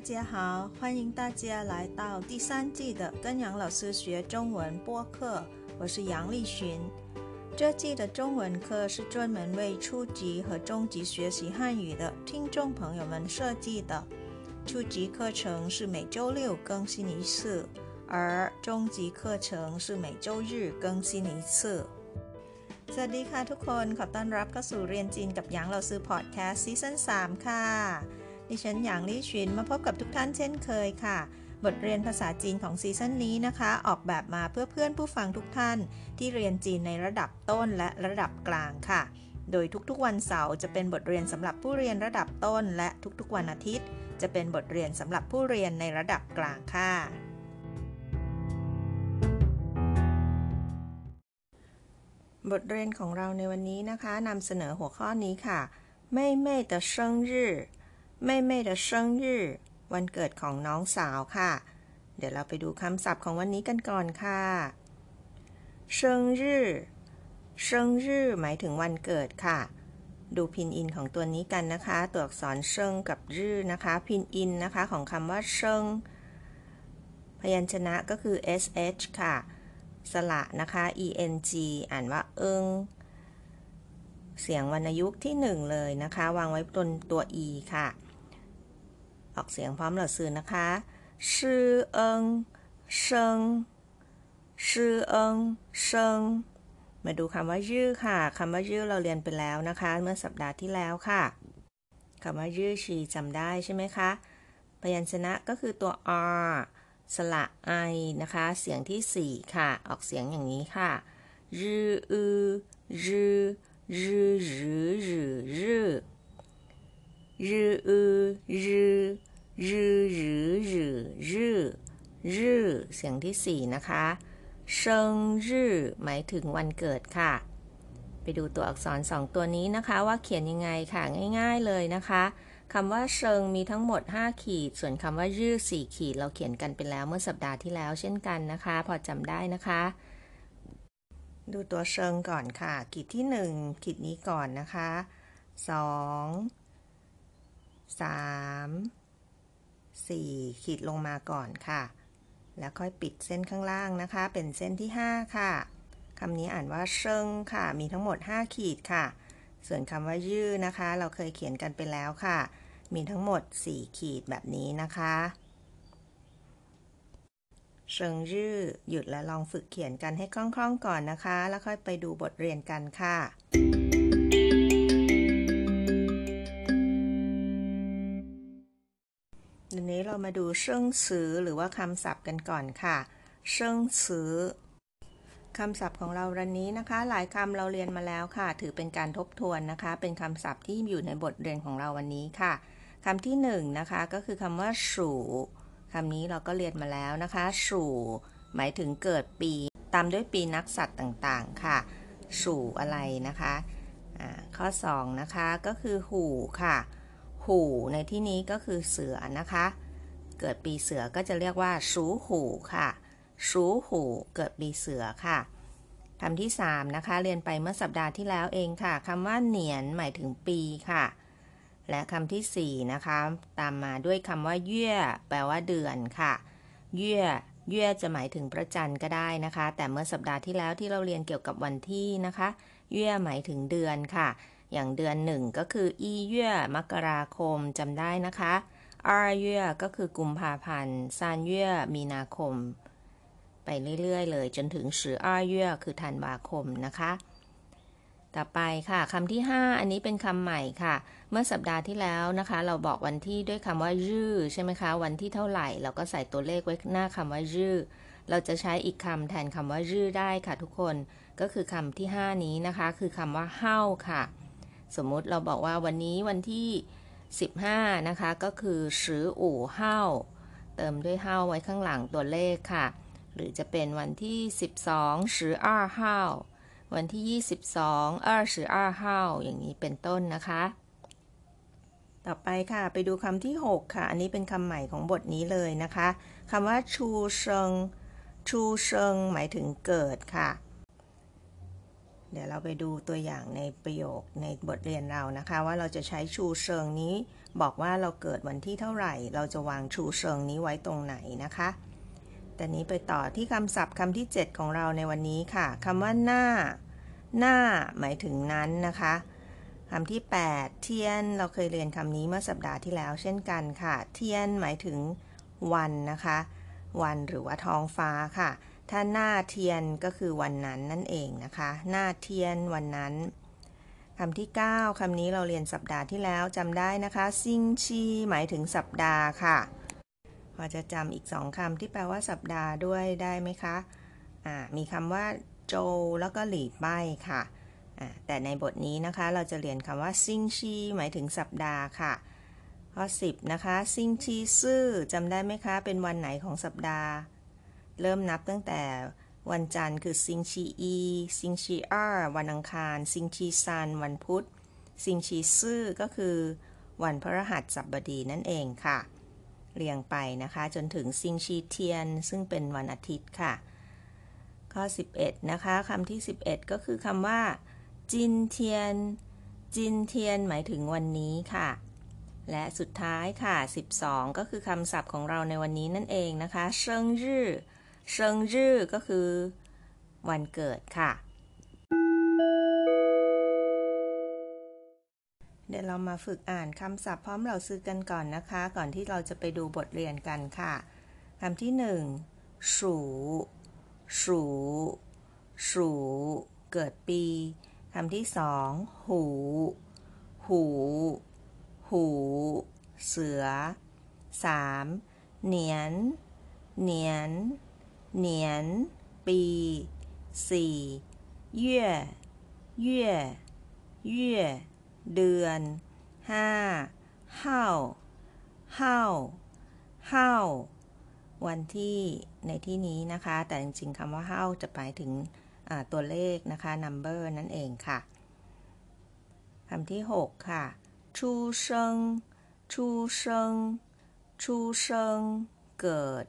家好，欢迎大家来到第三季的跟杨老师学中文播客，我是杨丽群。这季的中文课是专门为初级和中级学习汉语的听众朋友们设计的。初级课程是每周六更新一次，而中级课程是每周日更新一次。สวัสดีค่ะทุกคนขอต้อนรับเข้าสู่เรียนจีนกับหยางเราซื้อพอดแคสต์ซีซั่น3ค่ะ ดิฉันหยางลี่ชินมาพบกับทุกท่านเช่นเคยค่ะ บทเรียนภาษาจีนของซีซั่นนี้นะคะ ออกแบบมาเพื่อเพื่อนผู้ฟังทุกท่าน ที่เรียนจีนในระดับต้นและระดับกลางค่ะ โดยทุกๆวันเสาร์จะเป็นบทเรียนสำหรับผู้เรียนระดับต้น และทุกๆวันอาทิตย์ จะเป็นบทเรียนสำหรับผู้เรียนในระดับกลางค่ะบทเรียนของเราในวันนี้นะคะนำเสนอหัวข้อนี้ค่ะ ไม่ไม่แต่เชิงรื่อ 妹妹的生日วันเกิดของน้องสาวค่ะ เดี๋ยวเราไปดูคำศัพท์ของวันนี้กันก่อนค่ะ生日生日หมายถึงวันเกิดค่ะ ดูพินอินของตัวนี้กันนะคะ ตัวอักษรเชิงกับรื่นะคะ พินอินนะคะของคำว่าเชิงพยัญชนะก็คือ sh ค่ะ สระนะคะ eng อ่านว่าเอิง เสียงวรรณยุกต์ที่หนึ่งเลยนะคะ วางไว้บนตัว e ค่ะ ออกเสียงพร้อมเหล่าสื่อนะคะชื่อเอิงเชิงชื่อเอิงเชิงมาดูคำว่ายื้อค่ะคำว่ายื้อเราเรียนไปแล้วนะคะ เมื่อสัปดาห์ที่แล้วค่ะคำว่ายื้อชีจำได้ใช่ไหมคะพยัญชนะก็คือตัว r สระไอนะคะ เสียงที่ 4 ค่ะ ออกเสียงอย่างนี้ค่ะยื้ออือยื้อยื้อยื้อยื้อยื้อยืออือยื้อ ยื้อยื้อยื้อยื้อยื้อเสียงที่4นะคะเชิงรื่อหมายถึงวันเกิดค่ะ ไปดูตัวอักษรสองตัวนี้นะคะว่าเขียนยังไงค่ะง่าย ๆเลยนะคะคำว่าเชิงมีทั้งหมด 5 ขีด ส่วนคำว่ารื่อ4ขีด เราเขียนกันไปแล้วเมื่อสัปดาห์ที่แล้วเช่นกันนะคะ พอจำได้นะคะ ดูตัวเชิงก่อนค่ะ ขีดที่ 1 ขีดนี้ก่อนนะคะ 2 3 4 ขีดลงมาก่อนค่ะ แล้วค่อยปิดเส้นข้างล่างนะคะ เป็นเส้นที่ 5 ค่ะคำนี้อ่านว่าเชิงค่ะ มีทั้งหมด 5 ขีดค่ะ ส่วนคำว่ายื้อนะคะ เราเคยเขียนกันไปแล้วค่ะ มีทั้งหมด 4 ขีดแบบนี้นะคะเชิงยื้อหยุดและลองฝึกเขียนกันให้คล่องๆก่อนนะคะ แล้วค่อยไปดูบทเรียนกันค่ะ ทีนี้เรามาดูเชิงสือหรือว่าคำศัพท์กันก่อนค่ะ เชิงสือคำศัพท์ของเราวันนี้นะคะ หลายคำเราเรียนมาแล้วค่ะ ถือเป็นการทบทวนนะคะ เป็นคำศัพท์ที่อยู่ในบทเรียนของเราวันนี้ค่ะคำที่หนึ่งนะคะก็คือคำว่าสู่คำนี้เราก็เรียนมาแล้วนะคะสู่หมายถึงเกิดปี ตามด้วยปีนักสัตว์ต่างๆค่ะ สู่อะไรนะคะข้อ2นะคะก็คือหูค่ะ หูในที่นี้ก็คือเสือนะคะ เกิดปีเสือก็จะเรียกว่าสูหูค่ะสูหูเกิดปีเสือค่ะคำที่ 3 นะคะ เรียนไปเมื่อสัปดาห์ที่แล้วเองค่ะคำว่าเหนียนหมายถึงปีค่ะ และคำที่ 4 นะคะ ตามมาด้วยคำว่าเยื่อแปลว่าเดือนค่ะเยื่อเยื่อจะหมายถึงพระจันทร์ก็ได้นะคะ แต่เมื่อสัปดาห์ที่แล้วที่เราเรียนเกี่ยวกับวันที่นะคะเยื่อหมายถึงเดือนค่ะ อย่างเดือนหนึ่งก็คืออีเย่มกราคมจำได้นะคะอาเย่ก็คือกุมภาพันธ์ซานเย่มีนาคม ไปเรื่อยๆ เลยจนถึงสืออาเย่คือธันวาคมนะคะ ต่อไปค่ะคำที่ 5 อันนี้เป็นคำใหม่ค่ะ เมื่อสัปดาห์ที่แล้วนะคะ เราบอกวันที่ด้วยคำว่ายื้อใช่ไหมคะ วันที่เท่าไหร่ เราก็ใส่ตัวเลขไว้หน้าคำว่ายื้อเราจะใช้อีกคำแทนคำว่ายื้อได้ค่ะทุกคนก็คือคำที่ 5 นี้นะคะ คือคำว่าเฮ้าค่ะ สมมุติเราบอกว่าวันนี้วันที่ 15 นะคะ ก็คือสืออู่เฮ้าเติมด้วยเฮ้าไว้ข้างหลังตัวเลขค่ะ หรือจะเป็นวันที่ 12สืออ้าเฮ้าวันที่ 22อ้าสืออ้าเฮ้าอย่างนี้เป็นต้นนะคะ ต่อไปค่ะไปดูคำที่ 6 ค่ะ อันนี้เป็นคำใหม่ของบทนี้เลยนะคะคำว่าชูเชิงชูเชิงหมายถึงเกิดค่ะ เดี๋ยวเราไปดูตัวอย่างในประโยคในบทเรียนเรานะคะ ว่าเราจะใช้ชูเชิงนี้ บอกว่าเราเกิดวันที่เท่าไหร่ เราจะวางชูเชิงนี้ไว้ตรงไหนนะคะแต่นี้ไปต่อที่คำศัพท์คำที่ 7 ของเราในวันนี้ค่ะคำว่าหน้า หน้าหมายถึงนั้นนะคะคำที่ 8 เทียน เราเคยเรียนคำนี้เมื่อสัปดาห์ที่แล้ว เช่นกันค่ะ เทียนหมายถึงวันนะคะ วันหรือว่าท้องฟ้าค่ะ ถ้าหน้าเทียนก็คือวันนั้นนั่นเองนะคะ หน้าเทียนวันนั้นคำที่ 9คำนี้เราเรียนสัปดาห์ที่แล้วจำได้นะคะ ซิงชีหมายถึงสัปดาห์ค่ะ พอจะจำอีกสองคำที่แปลว่าสัปดาห์ด้วยได้ไหมคะะมีคำว่าโจแล้วก็หลีป้ายค่ะแต่ในบทนี้นะคะเราจะเรียนคำว่าซิงชีหมายถึงสัปดาห์ค่ะข้อ10นะคะซิงชีซื่อจำได้ไหมคะ เป็นวันไหนของสัปดาห์ เริ่มนับตั้งแต่วันจันทร์คือ星期一 星期二 วันอังคาร 星期三 วันพุธ 星期四 ก็คือ วันพฤหัสบดีนั่นเองค่ะ เรียงไปนะคะจนถึง 星期天 ซึ่งเป็นวันอาทิตย์ค่ะ ข้อ 11 นะคะคำที่ 11 ก็คือคำว่า 今天 今天 หมายถึงวันนี้ค่ะ และสุดท้ายค่ะ 12 ก็คือคำศัพท์ของเราในวันนี้นั่นเองนะคะเชิงรื่อ เชิงรื่อก็คือ วันเกิดค่ะ เดี๋ยวเรามาฝึกอ่านคำศัพท์พร้อมเราซื้อกันก่อนนะคะ ก่อนที่เราจะไปดูบทเรียนกันค่ะคำที่หนึ่งสูสูสูเกิดปีคำที่สองหู หู หู เสือสามเหนียน เหนียน เหนียนปีสี่เย่เย่เย่เดือนห้าเฮ้าเฮ้าเฮ้าวันที่ในที่นี้นะคะ แต่จริงๆคำว่าเฮ้าจะหมายถึงตัวเลขนะคะ number นั่นเองค่ะคำที่ 6 ค่ะ 出生 出生 出生 เกิด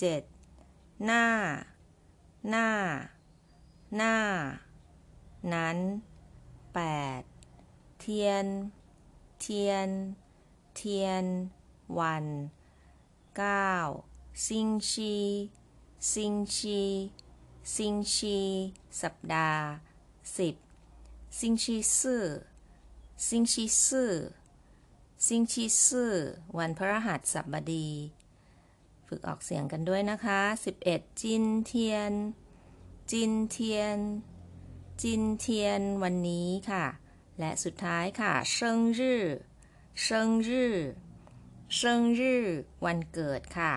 7. 那 那 那 นั้น 8. 天 天 天 วัน 9. 星期 星期 星期 สัปดาห์สิบซิงชีซื่อซิงชีซื่อซิงชีซื่อวันพระรหัสบดี ฝึกออกเสียงกันด้วยนะคะ 11 今天 今天 今天 วันนี้ค่ะ และสุดท้ายค่ะ 生日 生日เซิงรื่อวันเกิดค่ะ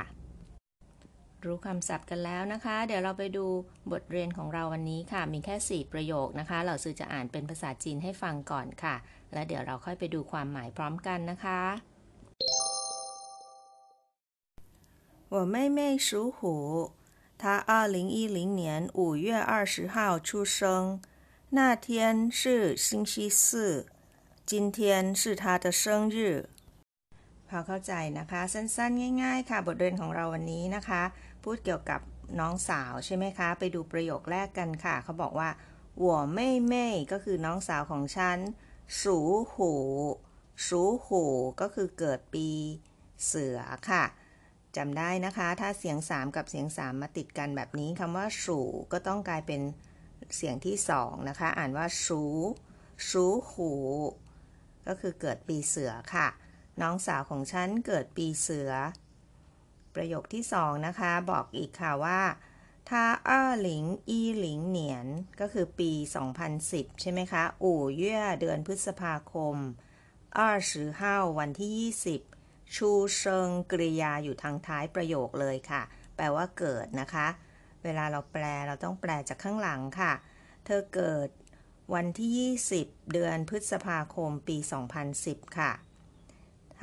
รู้คำศัพท์กันแล้วนะคะ เดี๋ยวเราไปดูบทเรียนของเราวันนี้ค่ะ มีแค่ 4 ประโยคนะคะ เราซื้อจะอ่านเป็นภาษาจีนให้ฟังก่อนค่ะ และเดี๋ยวเราค่อยไปดูความหมายพร้อมกันนะคะ 我妹妹属虎，她二零一零年五月二十号出生，那天是星期四，今天是她的生日。พอเข้าใจนะคะ สั้นๆ ง่าย ๆ ค่ะ บทเรียนของเราวันนี้นะคะ พูดเกี่ยวกับน้องสาวใช่ไหมคะ ไปดูประโยคแรกกันค่ะ เขาบอกว่าหัวไม่เม่ก็คือน้องสาวของฉัน สูหู สูหู ก็คือเกิดปีเสือค่ะ จำได้นะคะ ถ้าเสียง 3 กับเสียง 3 มาติดกันแบบนี้คำว่าสูก็ต้องกลายเป็นเสียงที่ 2 นะคะ อ่านว่าสูสูหูก็คือเกิดปีเสือค่ะ น้องสาวของฉันเกิดปีเสือ ประโยคที่สองนะคะ บอกอีกค่ะว่าถ้าอ้าหลิง อีหลิงเหนียน ก็คือปี 2010 ใช่ไหมคะ อู่เย่เดือนพฤษภาคมอ้าสือห้าวันที่ 20 ชูเชิงกริยาอยู่ทางท้ายประโยคเลยค่ะ แปลว่าเกิดนะคะ เวลาเราแปลเราต้องแปลจากข้างหลังค่ะ เธอเกิดวันที่ 20 เดือนพฤษภาคมปี 2010 ค่ะ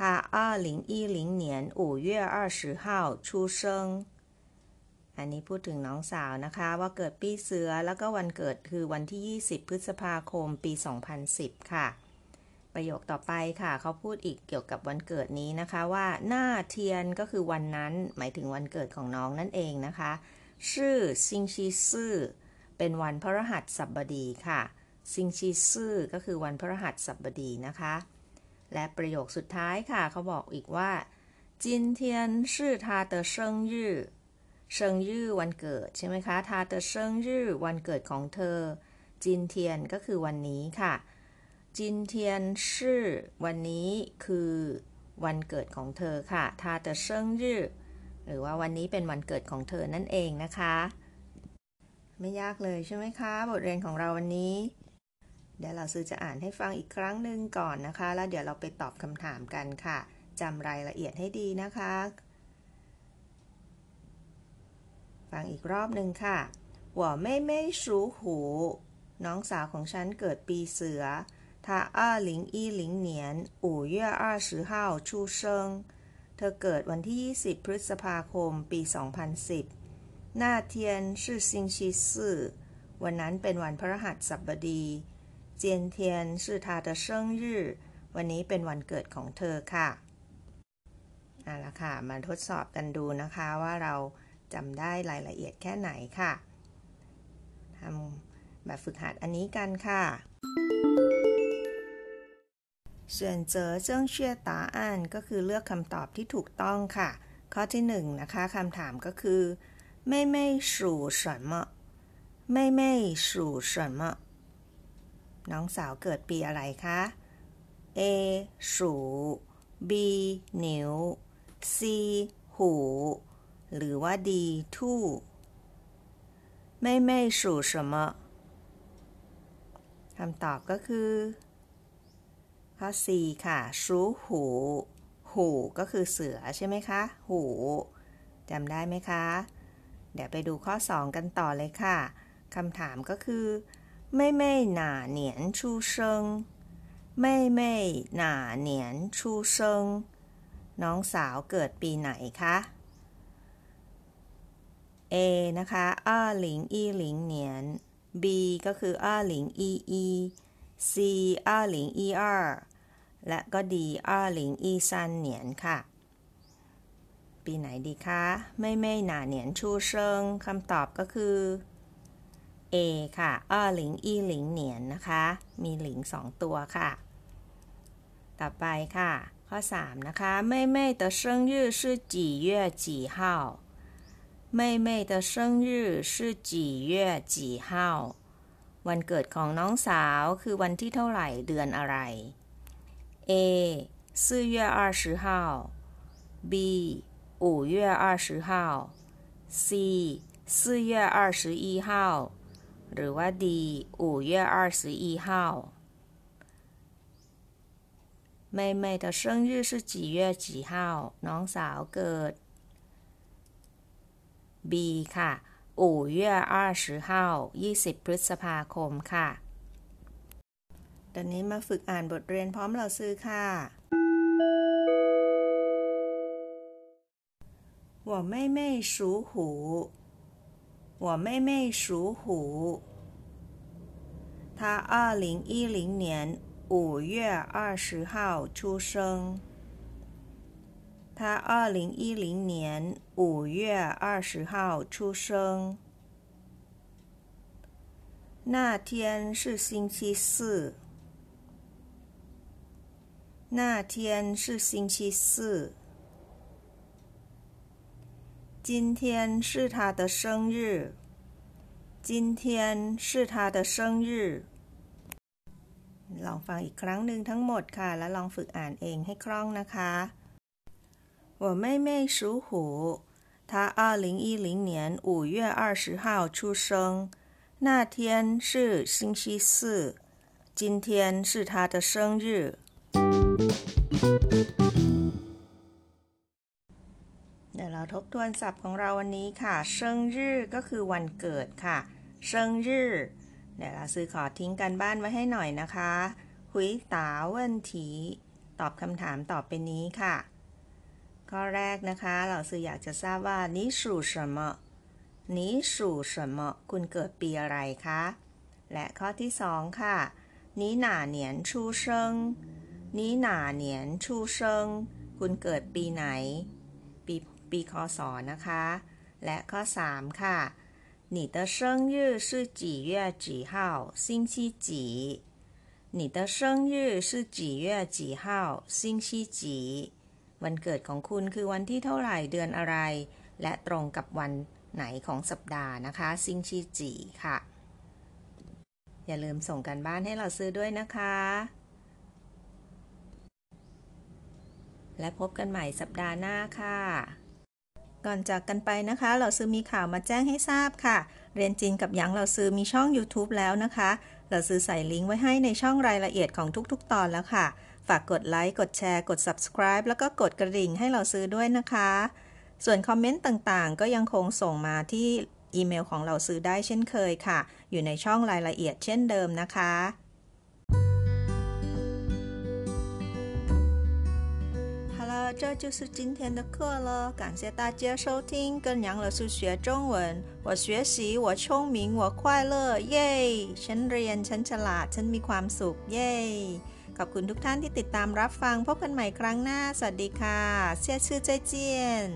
他二零一零年五月二十号出生อันนี้พูดถึงน้องสาวนะคะ ว่าเกิดปีเสือแล้วก็วันเกิดคือวันที่ 20 พฤษภาคมปี 2010 ค่ะ ประโยคต่อไปค่ะ เขาพูดอีกเกี่ยวกับวันเกิดนี้นะคะว่าหน้าเทียนก็คือวันนั้น หมายถึงวันเกิดของน้องนั่นเองนะคะชื่อซิงชีซื่อเป็นวันพระหัสสับบดีค่ะซิงชีซื่อก็คือวันพระหัสสับบดีนะคะ และประโยคสุดท้ายค่ะ เขาบอกอีกว่า 今天是她的生日 生日 วันเกิดใช่ไหมคะ 她的生日 วันเกิดของเธอ 今天 ก็คือวันนี้ค่ะ 今天是 วันนี้คือวันเกิดของเธอค่ะ 她的生日หรือว่าวันนี้เป็นวันเกิดของเธอนั่นเองนะคะ ไม่ยากเลยใช่ไหมคะ บทเรียนของเราวันนี้ เดี๋ยวเราซื้อจะอ่านให้ฟังอีกครั้งหนึ่งก่อนนะคะ แล้วเดี๋ยวเราไปตอบคำถามกันค่ะจำรายละเอียดให้ดีนะคะ ฟังอีกรอบหนึ่งค่ะหัวไม่ไม่สูหู น้องสาวของฉันเกิดปีเสือ 他二零一零年五月二十号出生เธอเกิดวันที่ 20 พฤษภาคม ปี 2010那天是星期四วันนั้นเป็นวันพฤหัสบดีเจียนเทียน是他的生日วันนี้เป็นวันเกิดของเธอค่ะเอาละค่ะ มาทดสอบกันดูนะคะว่าเราจำได้รายละเอียดแค่ไหนค่ะทำแบบฝึกหัดอันนี้กันค่ะ 选择正确答案ก็คือเลือกคำตอบที่ถูกต้องค่ะ ข้อที่หนึ่งนะคะคำถามก็คือ妹妹属什么妹妹属什么น้องสาวเกิดปีอะไรคะ A 鼠 B นิว C หู หรือว่า D ทู่妹妹属什么คำตอบก็คือ ข้อ4ค่ะชูหู หูก็คือเสือใช่ไหมคะ หูจำได้ไหมคะ เดี๋ยวไปดูข้อ 2 กันต่อเลยค่ะคำถามก็คือไม่ไม่หนาเหนียนชูเซิงไม่ไม่หนาเหนียนชูเซิงน้องสาวเกิดปีไหนคะ A นะคะอ้าหลิงอีหลิงเหนียน B ก็คืออ้าหลิงอีอี C อ้าหลิงอีอาและก็ดีอ้าหลิงอีซันเหนียนค่ะ ปีไหนดีคะ ไม่ไม่หนาเหนียนชูเชิงคำตอบก็คือ A ค่ะอ้าหลิงอีหลิงเหนียนนะคะ มีหลิงสองตัวค่ะ ต่อไปค่ะ ข้อ 3 นะคะ妹妹的生日是几月几号妹妹的生日是几月几号 วันเกิดของน้องสาวคือวันที่เท่าไหร่เดือนอะไร A 四月二十号，B 五月二十号，C 四月二十一号，หรือว่า D 五月二十一号。妹妹的生日是几月几号？น้องสาวเกิด B ค่ะ 五月二十号ยี่สิบพฤษภาคมค่ะตอนนี้มาฝึกอ่านบทเรียนพร้อมเราซื้อค่ะ我妹妹属虎我妹妹属虎她二零一零年五月二十号出生她二零一零年 五月二十号出生那天是星期四那天是星期四。今天是他的生日。今天是他的生日。ลองฟังอีกครั้งหนึ่งทั้งหมดค่ะ แล้วลองฝึกอ่านเองให้คล่องนะคะ 我妹妹属虎，她二零一零年五月二十号出生，那天是星期四，今天是她的生日。เดี๋ยวเราทบทวนศัพท์ของเราวันนี้ค่ะเชิงรื่อก็คือวันเกิดค่ะเชิงรื่อเดี๋ยวเราซื้อขอทิ้งกันบ้านไว้ให้หน่อยนะคะหุยตาเวินถีตอบคำถามตอบไปนี้ค่ะ ข้อแรกนะคะ เราซื้ออยากจะทราบว่านี้สู่什么นี้สู่什么คุณเกิดปีอะไรคะ และข้อที่สองค่ะนี้หนาเหนียนชูเชิงนี้หนาเหนียนชูเชิงคุณเกิดปีไหน ปีปีคศนะคะ และข้อ 3 ค่ะ 你的生日是几月几号星期几你的生日是几月几号星期几 วันเกิดของคุณคือวันที่เท่าไหร่เดือนอะไร และตรงกับวันไหนของสัปดาห์นะคะ ซิงชีจีค่ะ อย่าลืมส่งกันบ้านให้เราซื้อด้วยนะคะ และพบกันใหม่สัปดาห์หน้าค่ะ ก่อนจากกันไปนะคะ เราซื้อมีข่าวมาแจ้งให้ทราบค่ะ เรียนจีนกับหยางเราซื้อมีช่อง YouTube แล้วนะคะ เราซื้อใส่ลิงก์ไว้ให้ในช่องรายละเอียดของทุกๆ ตอนแล้วค่ะ ฝากกดไลค์ กดแชร์ กด subscribe แล้วก็กดกระดิ่งให้เราซื้อด้วยนะคะ ส่วนคอมเมนต์ต่างๆ ก็ยังคงส่งมาที่อีเมลของเราซื้อได้เช่นเคยค่ะ อยู่ในช่องรายละเอียดเช่นเดิมนะคะ 好了，这就是今天的课了，感谢大家收听，跟杨老师学中文。我学习，我聪明，我快乐，耶！ฉันเรียน ฉันฉลาด ฉันมีความสุข เย้ ข อบคุณทุกท่านที่ติดตามรับฟังพบกันใหม่ครั้งหน้า สวัสดีค่ะ เชื่อชื่อเจเจียน